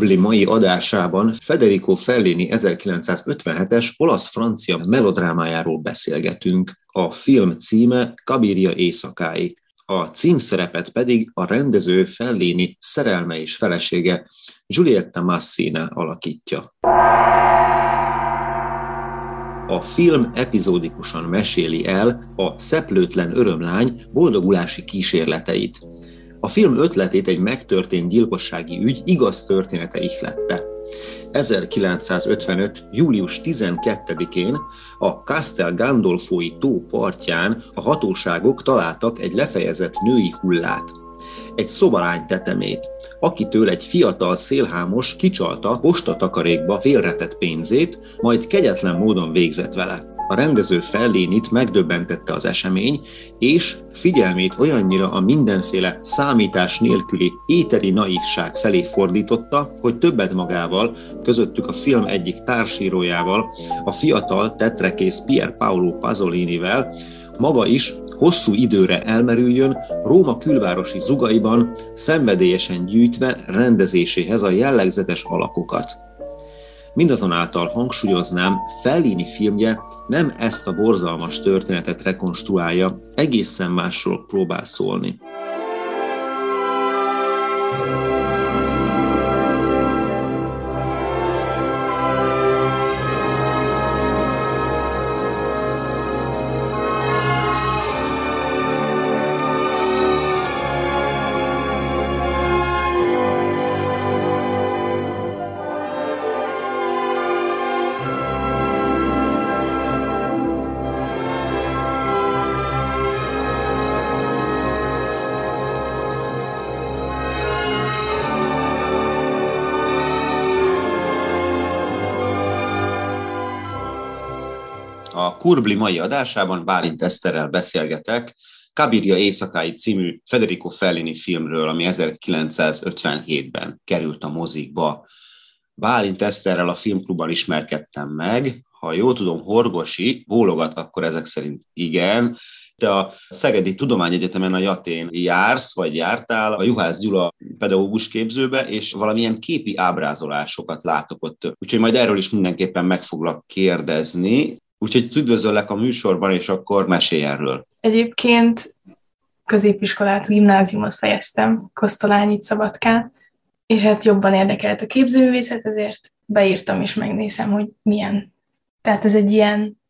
Kurbli mai adásában Federico Fellini 1957-es olasz-francia melodrámájáról beszélgetünk. A film címe Kabiria éjszakái. A címszerepet pedig a rendező Fellini szerelme és felesége Giulietta Massina alakítja. A film epizódikusan meséli el a szeplőtlen örömlány boldogulási kísérleteit. A film ötletét egy megtörtént gyilkossági ügy igaz története ihlette. 1955. július 12-én a Castel Gandolfoi tó partján a hatóságok találtak egy lefejezett női hullát. Egy szobalány tetemét, akitől egy fiatal szélhámos kicsalta postatakarékba félretett pénzét, majd kegyetlen módon végzett vele. A rendező Fellénit megdöbbentette az esemény, és figyelmét olyannyira a mindenféle számítás nélküli éteri naívság felé fordította, hogy többet magával, közöttük a film egyik társírójával, a fiatal tetrekész Pier Paolo Pasolinivel, maga is hosszú időre elmerüljön Róma külvárosi zugaiban, szenvedélyesen gyűjtve rendezéséhez a jellegzetes alakokat. Mindazonáltal hangsúlyoznám, Fellini filmje nem ezt a borzalmas történetet rekonstruálja, egészen másról próbál szólni. A Kurbli mai adásában Bálint Eszterrel beszélgetek Kabiria éjszakái című Federico Fellini filmről, ami 1957-ben került a mozikba. Bálint Eszterrel a filmklubban ismerkedtem meg, ha jól tudom, Horgosi, bólogat akkor ezek szerint igen, te a Szegedi Tudományegyetemen a Jatén jársz, vagy jártál a Juhász Gyula pedagógus képzőbe, és valamilyen képi ábrázolásokat látok ott. Úgyhogy majd erről is mindenképpen meg foglak kérdezni. Úgyhogy üdvözöllek a műsorban, és akkor mesélj erről. Egyébként középiskolát, gimnáziumot fejeztem Kosztolányit Szabadkán, és hát jobban érdekelt a képzőművészet, ezért beírtam és megnézem, hogy milyen. Tehát ez egy ilyen,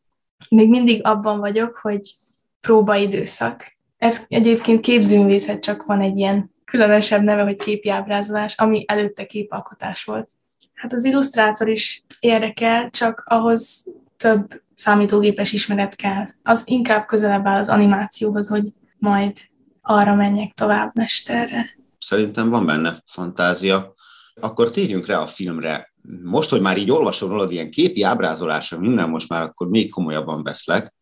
még mindig abban vagyok, hogy próbaidőszak. Ez egyébként képzőművészet, csak van egy ilyen különösebb neve, hogy képi ábrázolás, ami előtte képalkotás volt. Hát az illusztrátor is érdekel, csak ahhoz több számítógépes ismeret kell. Az inkább közelebb áll az animációhoz, hogy majd arra menjek tovább mesterre. Szerintem van benne fantázia. Akkor térjünk rá a filmre. Most, hogy már így olvasom rólad ilyen képi ábrázolásra, minden most már akkor még komolyabban veszlek.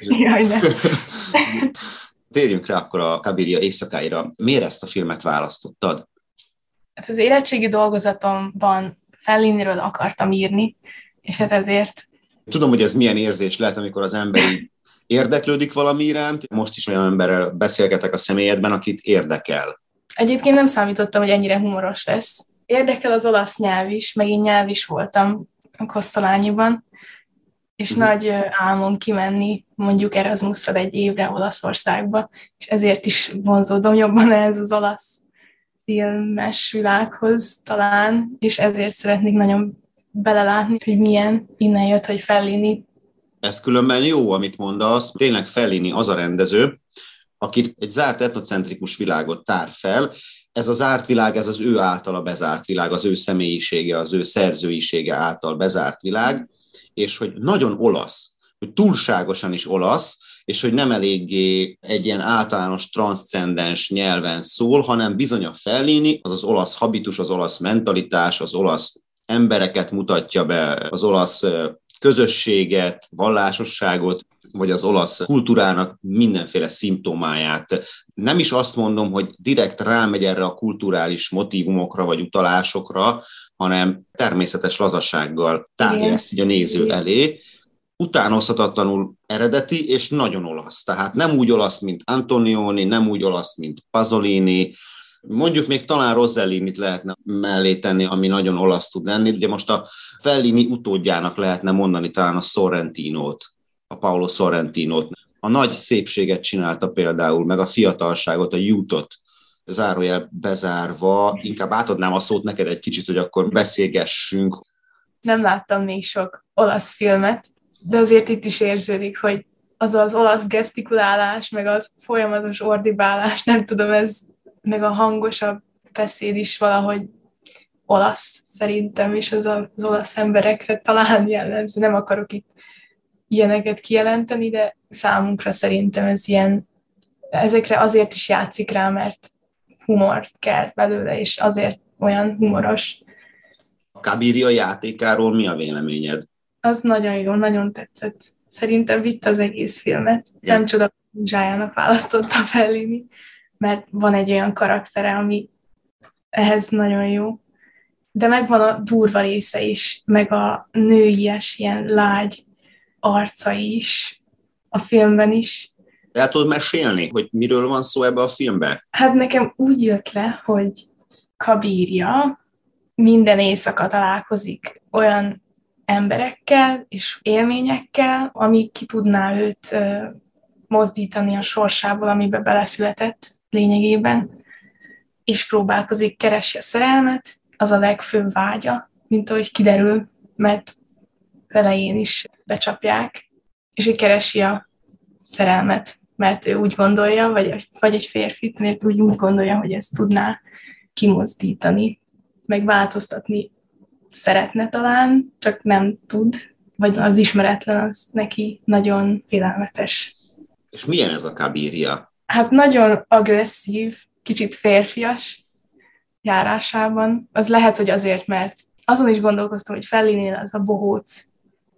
Jaj, ne. Térjünk rá akkor a Kabiria éjszakáira. Miért ezt a filmet választottad? Hát az érettségi dolgozatomban Felliniről akartam írni, és hát ezért Tudom, hogy ez milyen érzés lehet, amikor az ember így érdeklődik valami iránt. Most is olyan emberrel beszélgetek a személyedben, akit érdekel. Egyébként nem számítottam, hogy ennyire humoros lesz. Érdekel az olasz nyelv is, meg én nyelv is voltam a Kosztolányiban, és uh-huh. nagy álmom kimenni mondjuk Erasmusszal egy évre Olaszországba, és ezért is vonzódom jobban ez az olasz filmes világhoz talán, és ezért szeretnék nagyon belelátni, hogy milyen innen jött, hogy Fellini. Ez különben jó, amit mondasz. Tényleg Fellini az a rendező, akit egy zárt etnocentrikus világot tár fel, ez a zárt világ, ez az ő általa bezárt világ, az ő személyisége, az ő szerzőisége által bezárt világ, és hogy nagyon olasz, hogy túlságosan is olasz, és hogy nem eléggé egy ilyen általános transzcendens nyelven szól, hanem bizony a Fellini, az az olasz habitus, az olasz mentalitás, az olasz embereket mutatja be, az olasz közösséget, vallásosságot, vagy az olasz kultúrának mindenféle szimptomáját. Nem is azt mondom, hogy direkt rámegy erre a kulturális motivumokra vagy utalásokra, hanem természetes lazasággal tárja ezt így a néző elé, utánozhatatlanul eredeti és nagyon olasz. Tehát nem úgy olasz, mint Antonioni, nem úgy olasz, mint Pasolini, Mondjuk még talán Rossellini lehetne mellé tenni, ami nagyon olasz tud lenni. Ugye most a Fellini utódjának lehetne mondani talán a Sorrentinót, a Paolo Sorrentinót. A nagy szépséget csinálta például, meg a fiatalságot, a jutot, zárójel bezárva. Inkább átadnám a szót neked egy kicsit, hogy akkor beszélgessünk. Nem láttam még sok olasz filmet, de azért itt is érződik, hogy az az olasz gesztikulálás, meg az folyamatos ordibálás, nem tudom, ez meg a hangosabb beszéd is valahogy olasz szerintem, és az az olasz emberekre talán jellemző. Nem akarok itt ilyeneket kijelenteni, de számunkra szerintem ez ilyen, ezekre azért is játszik rá, mert humort kell belőle, és azért olyan humoros. A Kabiria játékáról mi a véleményed? Az nagyon jó, nagyon tetszett. Szerintem vitt az egész filmet. Ja. Nem csoda, Zsájának választotta Fellini mert van egy olyan karaktere, ami ehhez nagyon jó. De megvan a durva része is, meg a nőies, ilyen lágy arca is, a filmben is. El tudod mesélni, hogy miről van szó ebbe a filmben? Hát nekem úgy jött le, hogy Kabírja minden éjszaka találkozik olyan emberekkel és élményekkel, ami ki tudná őt mozdítani a sorsából, amiben beleszületett lényegében, és próbálkozik, keresi a szerelmet, az a legfőbb vágya, mint ahogy kiderül, mert elején is becsapják, és ő keresi a szerelmet, mert ő úgy gondolja, vagy, vagy egy férfi, mert úgy, úgy gondolja, hogy ezt tudná kimozdítani, meg változtatni szeretne talán, csak nem tud, vagy az ismeretlen az neki nagyon félelmetes. És milyen ez a kabírja? Hát nagyon agresszív, kicsit férfias járásában. Az lehet, hogy azért, mert azon is gondolkoztam, hogy Fellinél az a bohóc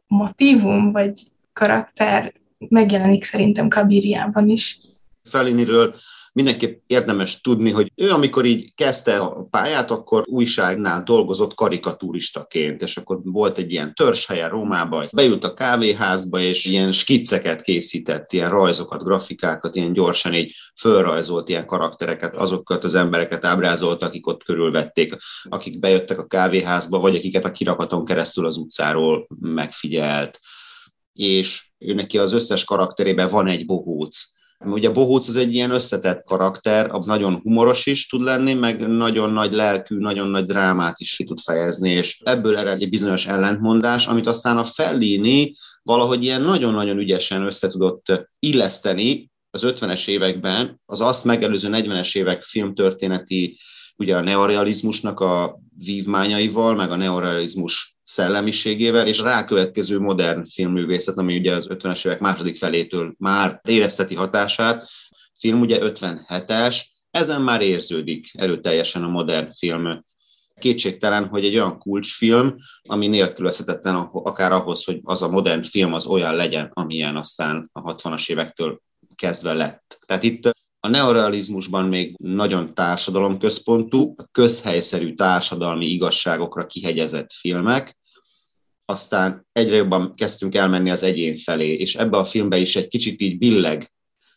motivum, vagy karakter megjelenik szerintem Kabiriában is. Felliniről mindenképp érdemes tudni, hogy ő amikor így kezdte a pályát, akkor újságnál dolgozott karikatúristaként, és akkor volt egy ilyen törzshelye Rómába, beült a kávéházba, és ilyen skicceket készített, ilyen rajzokat, grafikákat, ilyen gyorsan így fölrajzolt ilyen karaktereket, azokat az embereket ábrázolt, akik ott körülvették, akik bejöttek a kávéházba, vagy akiket a kirakaton keresztül az utcáról megfigyelt. És ő neki az összes karakterében van egy bohóc, Ugye Bohóc az egy ilyen összetett karakter, az nagyon humoros is tud lenni, meg nagyon nagy lelkű, nagyon nagy drámát is ki tud fejezni, és ebből ered egy bizonyos ellentmondás, amit aztán a Fellini valahogy ilyen nagyon-nagyon ügyesen össze tudott illeszteni az 50-es években, az azt megelőző 40-es évek filmtörténeti ugye a neorealizmusnak a vívmányaival, meg a neorealizmus szellemiségével, és rákövetkező modern filmművészet, ami ugye az 50-es évek második felétől már érezteti hatását. Film ugye 57-es, ezen már érződik erőteljesen a modern film. Kétségtelen, hogy egy olyan kulcsfilm, ami nélkülözhetetlen akár ahhoz, hogy az a modern film az olyan legyen, amilyen aztán a 60-as évektől kezdve lett. Tehát itt a neorealizmusban még nagyon társadalomközpontú, közhelyszerű társadalmi igazságokra kihegyezett filmek, aztán egyre jobban kezdtünk elmenni az egyén felé, és ebbe a filmbe is egy kicsit így billeg.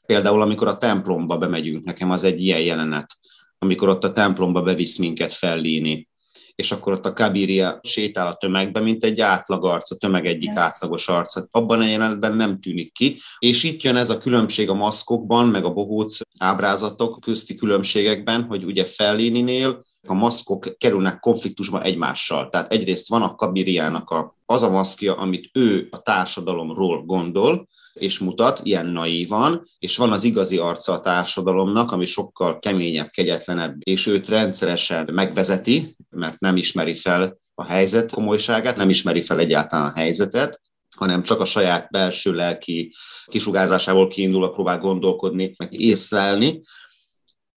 Például, amikor a templomba bemegyünk, nekem az egy ilyen jelenet, amikor ott a templomba bevisz minket Fellini, és akkor ott a Kabiria sétál a tömegbe, mint egy átlag arc, a tömeg egyik átlagos arca. Abban a jelenetben nem tűnik ki, és itt jön ez a különbség a maszkokban, meg a bohóc ábrázatok közti különbségekben, hogy ugye Fellininél a maszkok kerülnek konfliktusba egymással. Tehát egyrészt van a Kabiriának a, az a maszkja, amit ő a társadalomról gondol, és mutat, ilyen naívan, és van az igazi arca a társadalomnak, ami sokkal keményebb, kegyetlenebb, és őt rendszeresen megvezeti, mert nem ismeri fel a helyzet komolyságát, nem ismeri fel egyáltalán a helyzetet, hanem csak a saját belső lelki kisugárzásából kiindul, próbál gondolkodni, meg észlelni,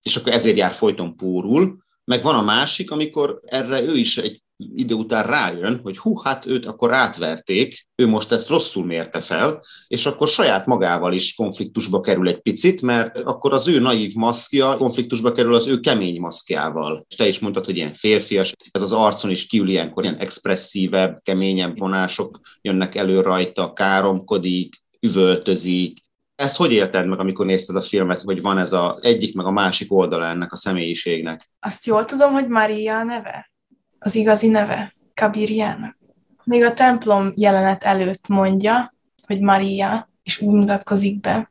és akkor ezért jár folyton pórul, meg van a másik, amikor erre ő is egy idő után rájön, hogy hú, hát őt akkor átverték, ő most ezt rosszul mérte fel, és akkor saját magával is konfliktusba kerül egy picit, mert akkor az ő naív maszkja konfliktusba kerül az ő kemény maszkjával. És te is mondtad, hogy ilyen férfias, ez az arcon is kiül ilyenkor, ilyen expresszívebb, keményebb vonások jönnek elő rajta, káromkodik, üvöltözik, ezt hogy élted meg, amikor nézted a filmet, hogy van ez az egyik, meg a másik oldala ennek a személyiségnek? Azt jól tudom, hogy Maria a neve? Az igazi neve? Kabirjának? Még a templom jelenet előtt mondja, hogy Maria, és úgy mutatkozik be.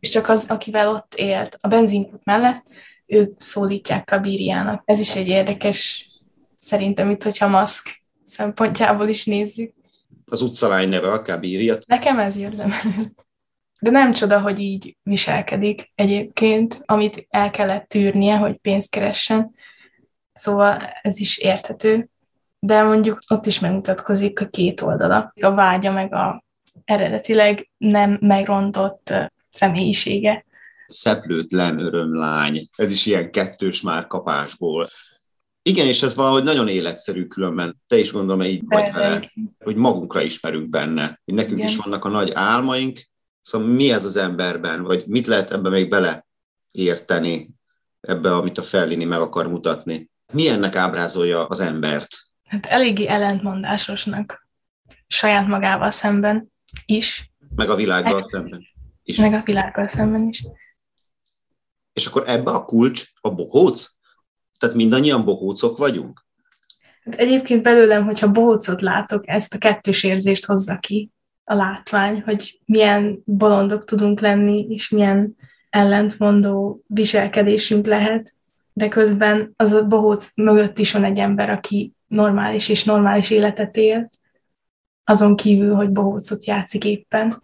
És csak az, akivel ott élt a benzinkút mellett, ők szólítják Kabirjának. Ez is egy érdekes, szerintem itt, hogyha maszk szempontjából is nézzük. Az utcalány neve a Kabiria. Nekem ez érdemel. De nem csoda, hogy így viselkedik egyébként, amit el kellett tűrnie, hogy pénzt keressen. Szóval ez is érthető. De mondjuk ott is megmutatkozik a két oldala. A vágya meg a eredetileg nem megrontott személyisége. Szeplőtlen örömlány. Ez is ilyen kettős már kapásból. Igen, és ez valahogy nagyon életszerű különben. Te is gondolom, így vagy vele, hogy magunkra ismerünk benne. Hogy nekünk Igen. is vannak a nagy álmaink, Szóval mi ez az emberben, vagy mit lehet ebbe még beleérteni, ebbe, amit a Fellini meg akar mutatni? Mi ennek ábrázolja az embert? Hát eléggé ellentmondásosnak saját magával szemben is. Meg a világgal meg, szemben is. Meg a világgal szemben is. És akkor ebbe a kulcs a bohóc? Tehát mindannyian bohócok vagyunk? Hát egyébként belőlem, hogyha bohócot látok, ezt a kettős érzést hozza ki a látvány, hogy milyen bolondok tudunk lenni, és milyen ellentmondó viselkedésünk lehet, de közben az a bohóc mögött is van egy ember, aki normális és normális életet él, azon kívül, hogy bohócot játszik éppen.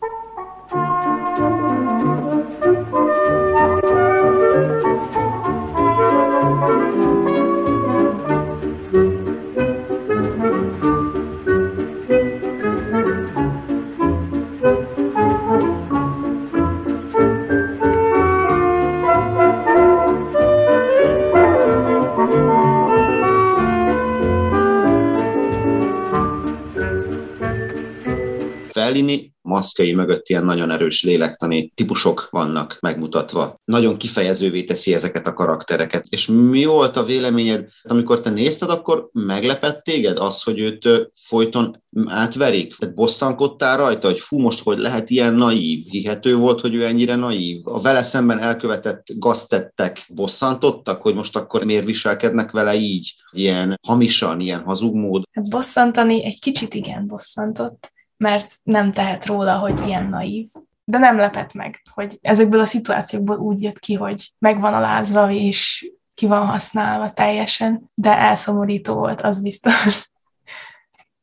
Fellini maszkjai mögött ilyen nagyon erős lélektani típusok vannak megmutatva. Nagyon kifejezővé teszi ezeket a karaktereket. És mi volt a véleményed, amikor te nézted, akkor meglepett téged az, hogy őt folyton átverik? Tehát bosszankodtál rajta, hogy fú, most hogy lehet ilyen naív? Hihető volt, hogy ő ennyire naív? A vele szemben elkövetett gaztettek bosszantottak, hogy most akkor miért viselkednek vele így? Ilyen hamisan, ilyen hazug mód? Hát bosszantani egy kicsit igen bosszantott mert nem tehet róla, hogy ilyen naív. De nem lepett meg, hogy ezekből a szituációkból úgy jött ki, hogy meg van alázva, és ki van használva teljesen, de elszomorító volt, az biztos.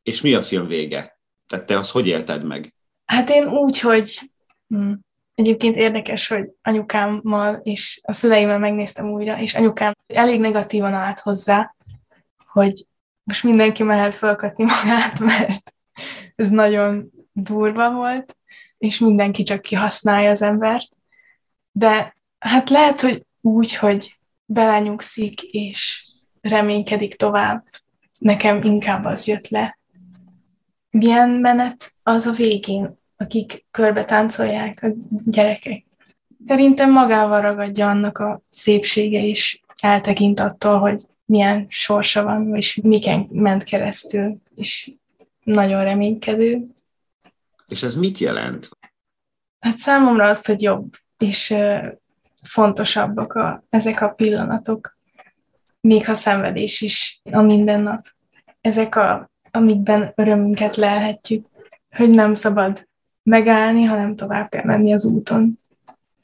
És mi a film vége? Tehát te azt hogy élted meg? Hát én úgy, hogy hm, egyébként érdekes, hogy anyukámmal és a szüleimmel megnéztem újra, és anyukám elég negatívan állt hozzá, hogy most mindenki mehet fölkötni magát, mert ez nagyon durva volt, és mindenki csak kihasználja az embert. De hát lehet, hogy úgy, hogy belenyugszik, és reménykedik tovább. Nekem inkább az jött le. Milyen menet az a végén, akik körbe táncolják a gyerekek. Szerintem magával ragadja annak a szépsége, és eltekint attól, hogy milyen sorsa van, és miken ment keresztül, és nagyon reménykedő. És ez mit jelent? Hát számomra azt, hogy jobb, és fontosabbak a, ezek a pillanatok, még ha szenvedés is a mindennap. Ezek, a, amikben örömünket lelhetjük, hogy nem szabad megállni, hanem tovább kell menni az úton,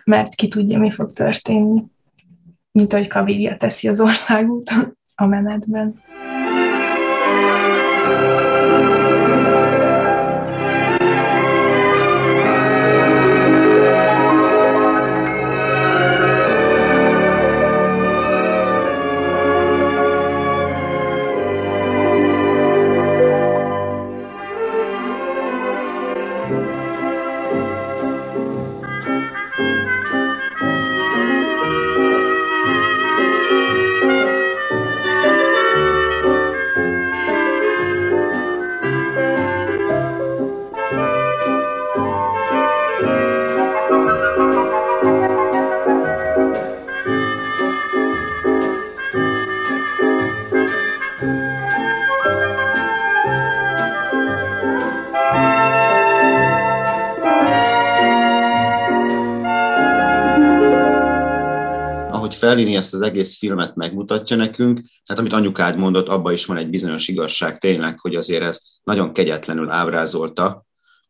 mert ki tudja, mi fog történni, mint ahogy Kaviria teszi az országúton a menetben. Fellini ezt az egész filmet megmutatja nekünk, hát amit anyukád mondott, abban is van egy bizonyos igazság tényleg, hogy azért ez nagyon kegyetlenül ábrázolta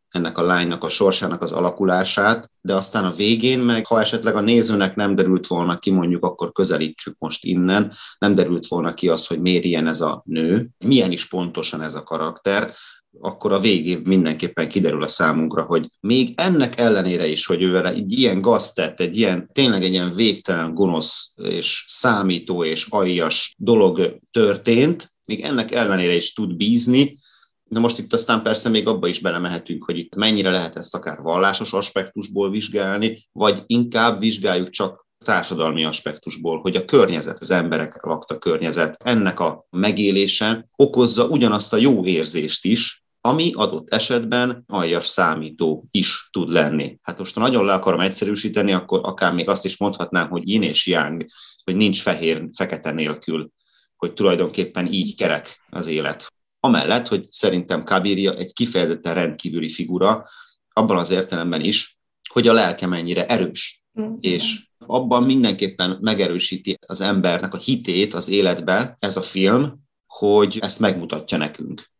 ennek a lánynak a sorsának az alakulását, de aztán a végén meg, ha esetleg a nézőnek nem derült volna ki, mondjuk akkor közelítsük most innen, nem derült volna ki az, hogy miért ilyen ez a nő, milyen is pontosan ez a karakter, akkor a végén mindenképpen kiderül a számunkra, hogy még ennek ellenére is, hogy ő vele egy ilyen gaztett, egy ilyen, tényleg egy ilyen végtelen gonosz és számító és aljas dolog történt, még ennek ellenére is tud bízni, de most itt aztán persze még abba is belemehetünk, hogy itt mennyire lehet ezt akár vallásos aspektusból vizsgálni, vagy inkább vizsgáljuk csak társadalmi aspektusból, hogy a környezet, az emberek lakta környezet, ennek a megélése okozza ugyanazt a jó érzést is, ami adott esetben aljas számító is tud lenni. Hát most, ha nagyon le akarom egyszerűsíteni, akkor akár még azt is mondhatnám, hogy yin és yang, hogy nincs fehér, fekete nélkül, hogy tulajdonképpen így kerek az élet. Amellett, hogy szerintem Kabiria egy kifejezetten rendkívüli figura, abban az értelemben is, hogy a lelke mennyire erős. Mm. És abban mindenképpen megerősíti az embernek a hitét az életbe ez a film, hogy ezt megmutatja nekünk.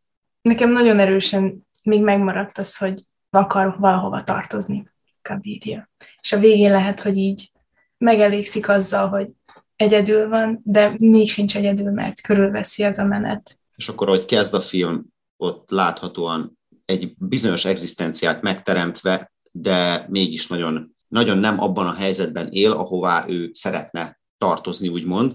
Nekem nagyon erősen még megmaradt az, hogy akar valahova tartozni Kabiria. És a végén lehet, hogy így megelégszik azzal, hogy egyedül van, de még sincs egyedül, mert körülveszi az a menet. És akkor, ahogy kezd a film, ott láthatóan egy bizonyos egzisztenciát megteremtve, de mégis nagyon, nagyon nem abban a helyzetben él, ahová ő szeretne tartozni, úgymond.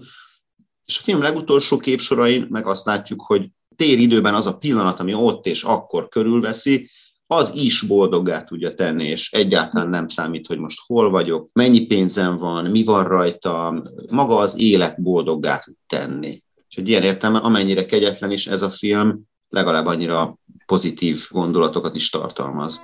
És a film legutolsó képsorain meg azt látjuk, hogy tér időben az a pillanat, ami ott és akkor körülveszi, az is boldoggá tudja tenni, és egyáltalán nem számít, hogy most hol vagyok, mennyi pénzem van, mi van rajtam, maga az élet boldoggá tud tenni. És hogy ilyen értelemben, amennyire kegyetlen is ez a film, legalább annyira pozitív gondolatokat is tartalmaz.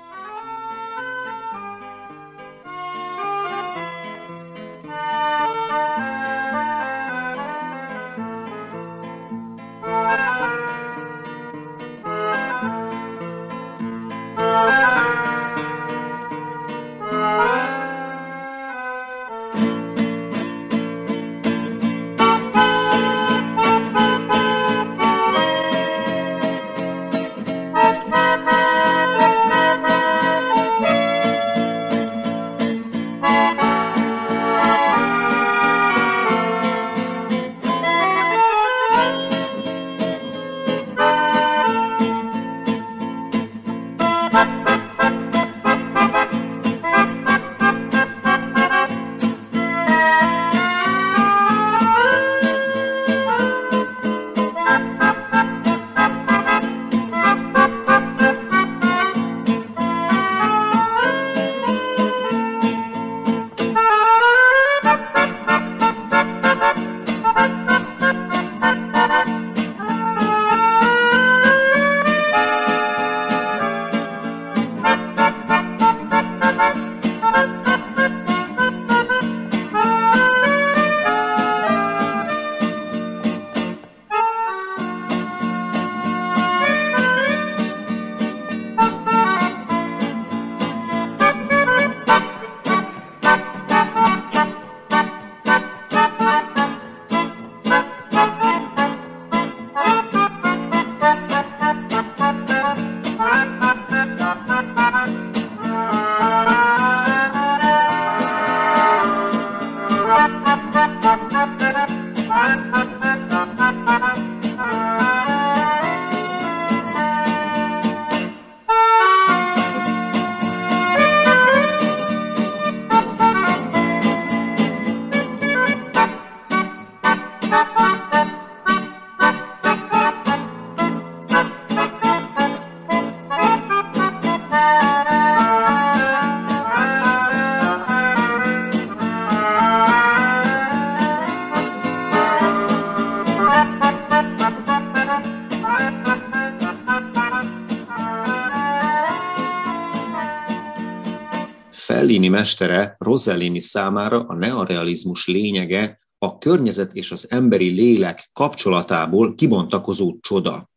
Mestere Rosellini számára a neorealizmus lényege a környezet és az emberi lélek kapcsolatából kibontakozó csoda.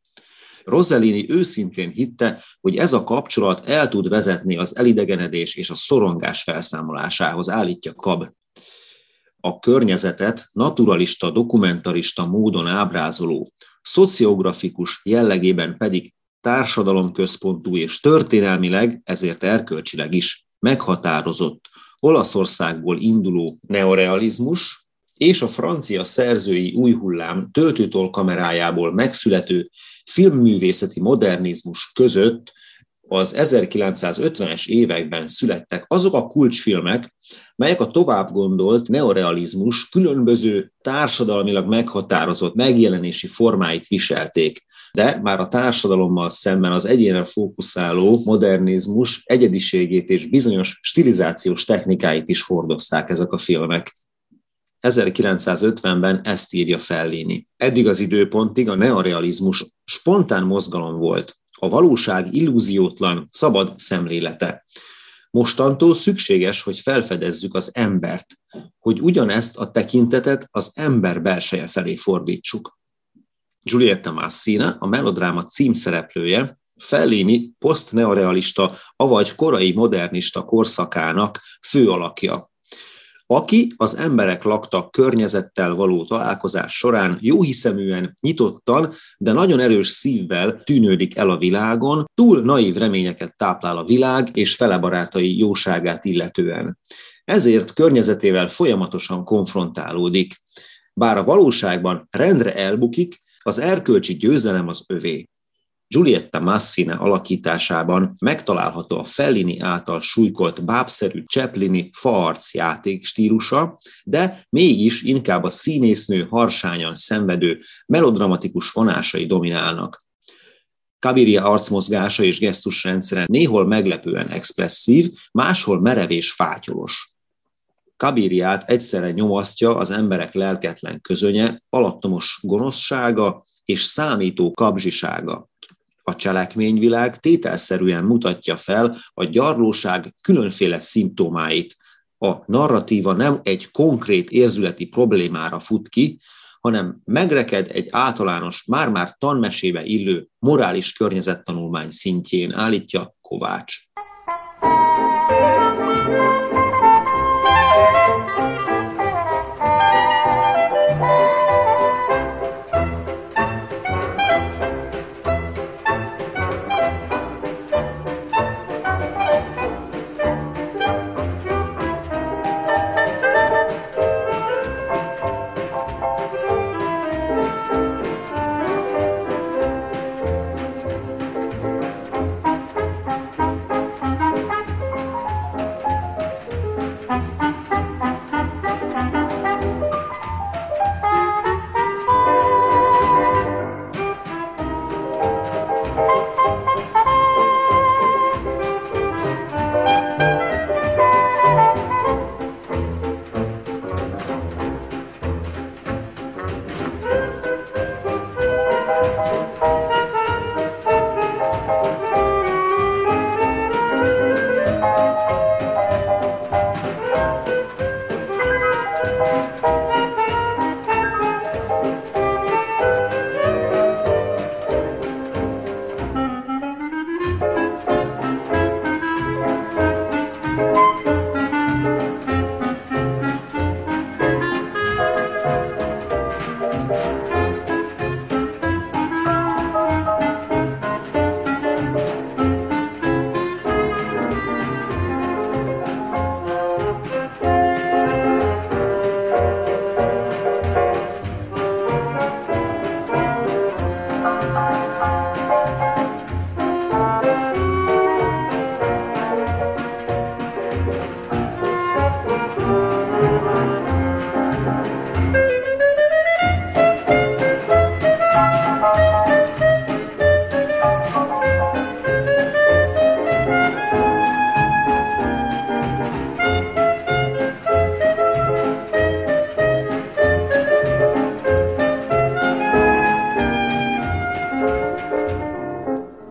Rosellini őszintén hitte, hogy ez a kapcsolat el tud vezetni az elidegenedés és a szorongás felszámolásához, állítja Kab. a környezetet naturalista, dokumentarista módon ábrázoló, szociografikus jellegében pedig társadalomközpontú és történelmileg, ezért erkölcsileg is meghatározott Olaszországból induló neorealizmus és a francia szerzői új hullám töltőtól kamerájából megszülető filmművészeti modernizmus között az 1950-es években születtek azok a kulcsfilmek, melyek a tovább gondolt neorealizmus különböző társadalmilag meghatározott megjelenési formáit viselték. De már a társadalommal szemben az egyénre fókuszáló modernizmus egyediségét és bizonyos stilizációs technikáit is hordozták ezek a filmek. 1950-ben ezt írja Fellini. Eddig az időpontig a neorealizmus spontán mozgalom volt, a valóság illúziótlan, szabad szemlélete. Mostantól szükséges, hogy felfedezzük az embert, hogy ugyanezt a tekintetet az ember belseje felé fordítsuk. Giulietta Massina, a melodráma címszereplője, Fellini posztneorealista, avagy korai modernista korszakának fő alakja aki az emberek laktak környezettel való találkozás során jóhiszeműen, nyitottan, de nagyon erős szívvel tűnődik el a világon, túl naív reményeket táplál a világ és felebarátai jóságát illetően. Ezért környezetével folyamatosan konfrontálódik. Bár a valóságban rendre elbukik, az erkölcsi győzelem az övé. Giulietta Massina alakításában megtalálható a Fellini által súlykolt bábszerű Cseplini faarc játék stílusa, de mégis inkább a színésznő harsányan szenvedő, melodramatikus vonásai dominálnak. Kabiria arcmozgása és gesztusrendszere néhol meglepően expresszív, máshol merev és fátyolos. Kabiriát egyszerre nyomasztja az emberek lelketlen közönye, alattomos gonoszsága és számító kabzsisága a cselekményvilág tételszerűen mutatja fel a gyarlóság különféle szimptomáit. A narratíva nem egy konkrét érzületi problémára fut ki, hanem megreked egy általános, már-már tanmesébe illő morális környezettanulmány szintjén, állítja Kovács.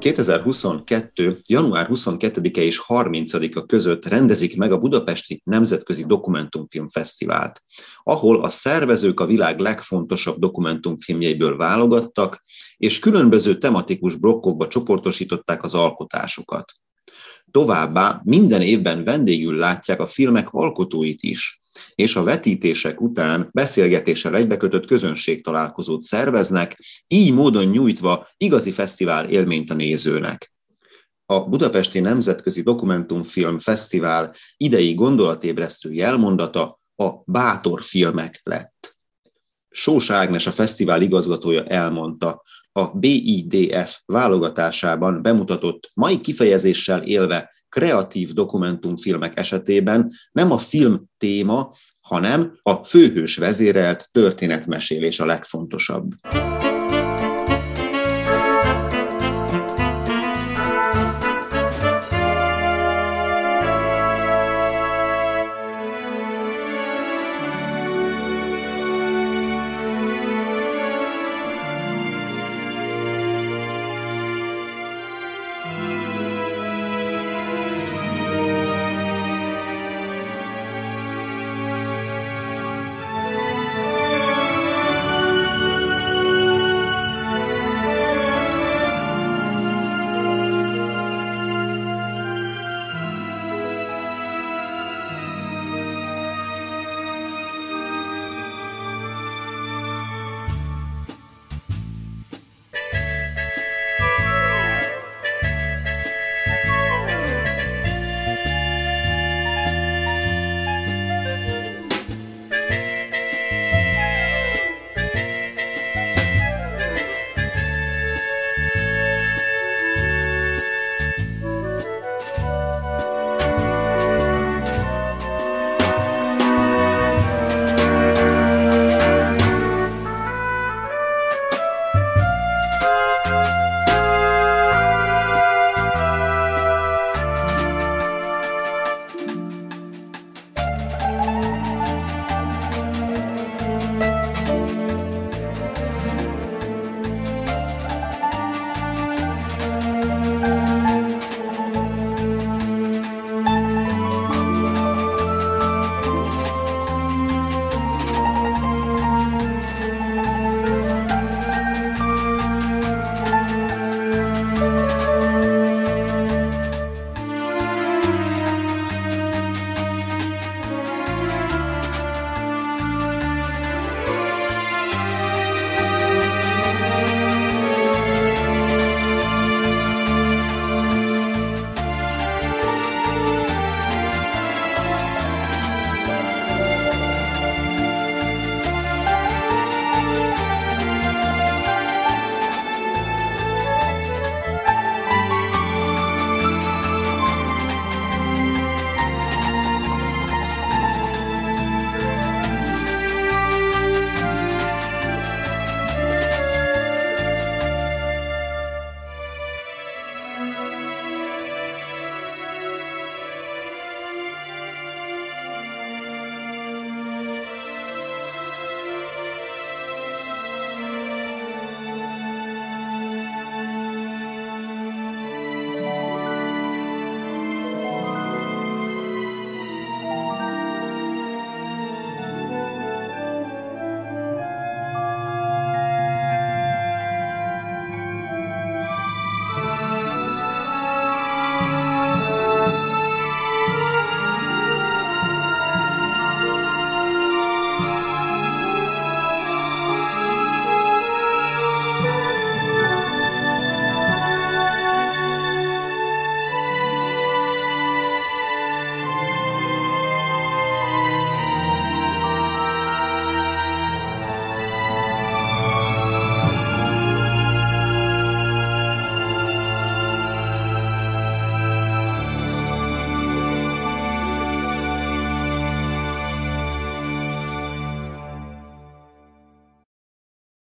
2022. január 22-e és 30-a között rendezik meg a Budapesti Nemzetközi Dokumentumfilm Fesztivált, ahol a szervezők a világ legfontosabb dokumentumfilmjeiből válogattak, és különböző tematikus blokkokba csoportosították az alkotásokat. Továbbá minden évben vendégül látják a filmek alkotóit is, és a vetítések után beszélgetéssel egybekötött közönségtalálkozót szerveznek, így módon nyújtva igazi fesztivál élményt a nézőnek. A Budapesti Nemzetközi Dokumentumfilm Fesztivál idei gondolatébresztő jelmondata a bátor filmek lett. Sós Ágnes, a fesztivál igazgatója elmondta, a BIDF válogatásában bemutatott mai kifejezéssel élve kreatív dokumentumfilmek esetében nem a film téma, hanem a főhős vezérelt történetmesélés a legfontosabb.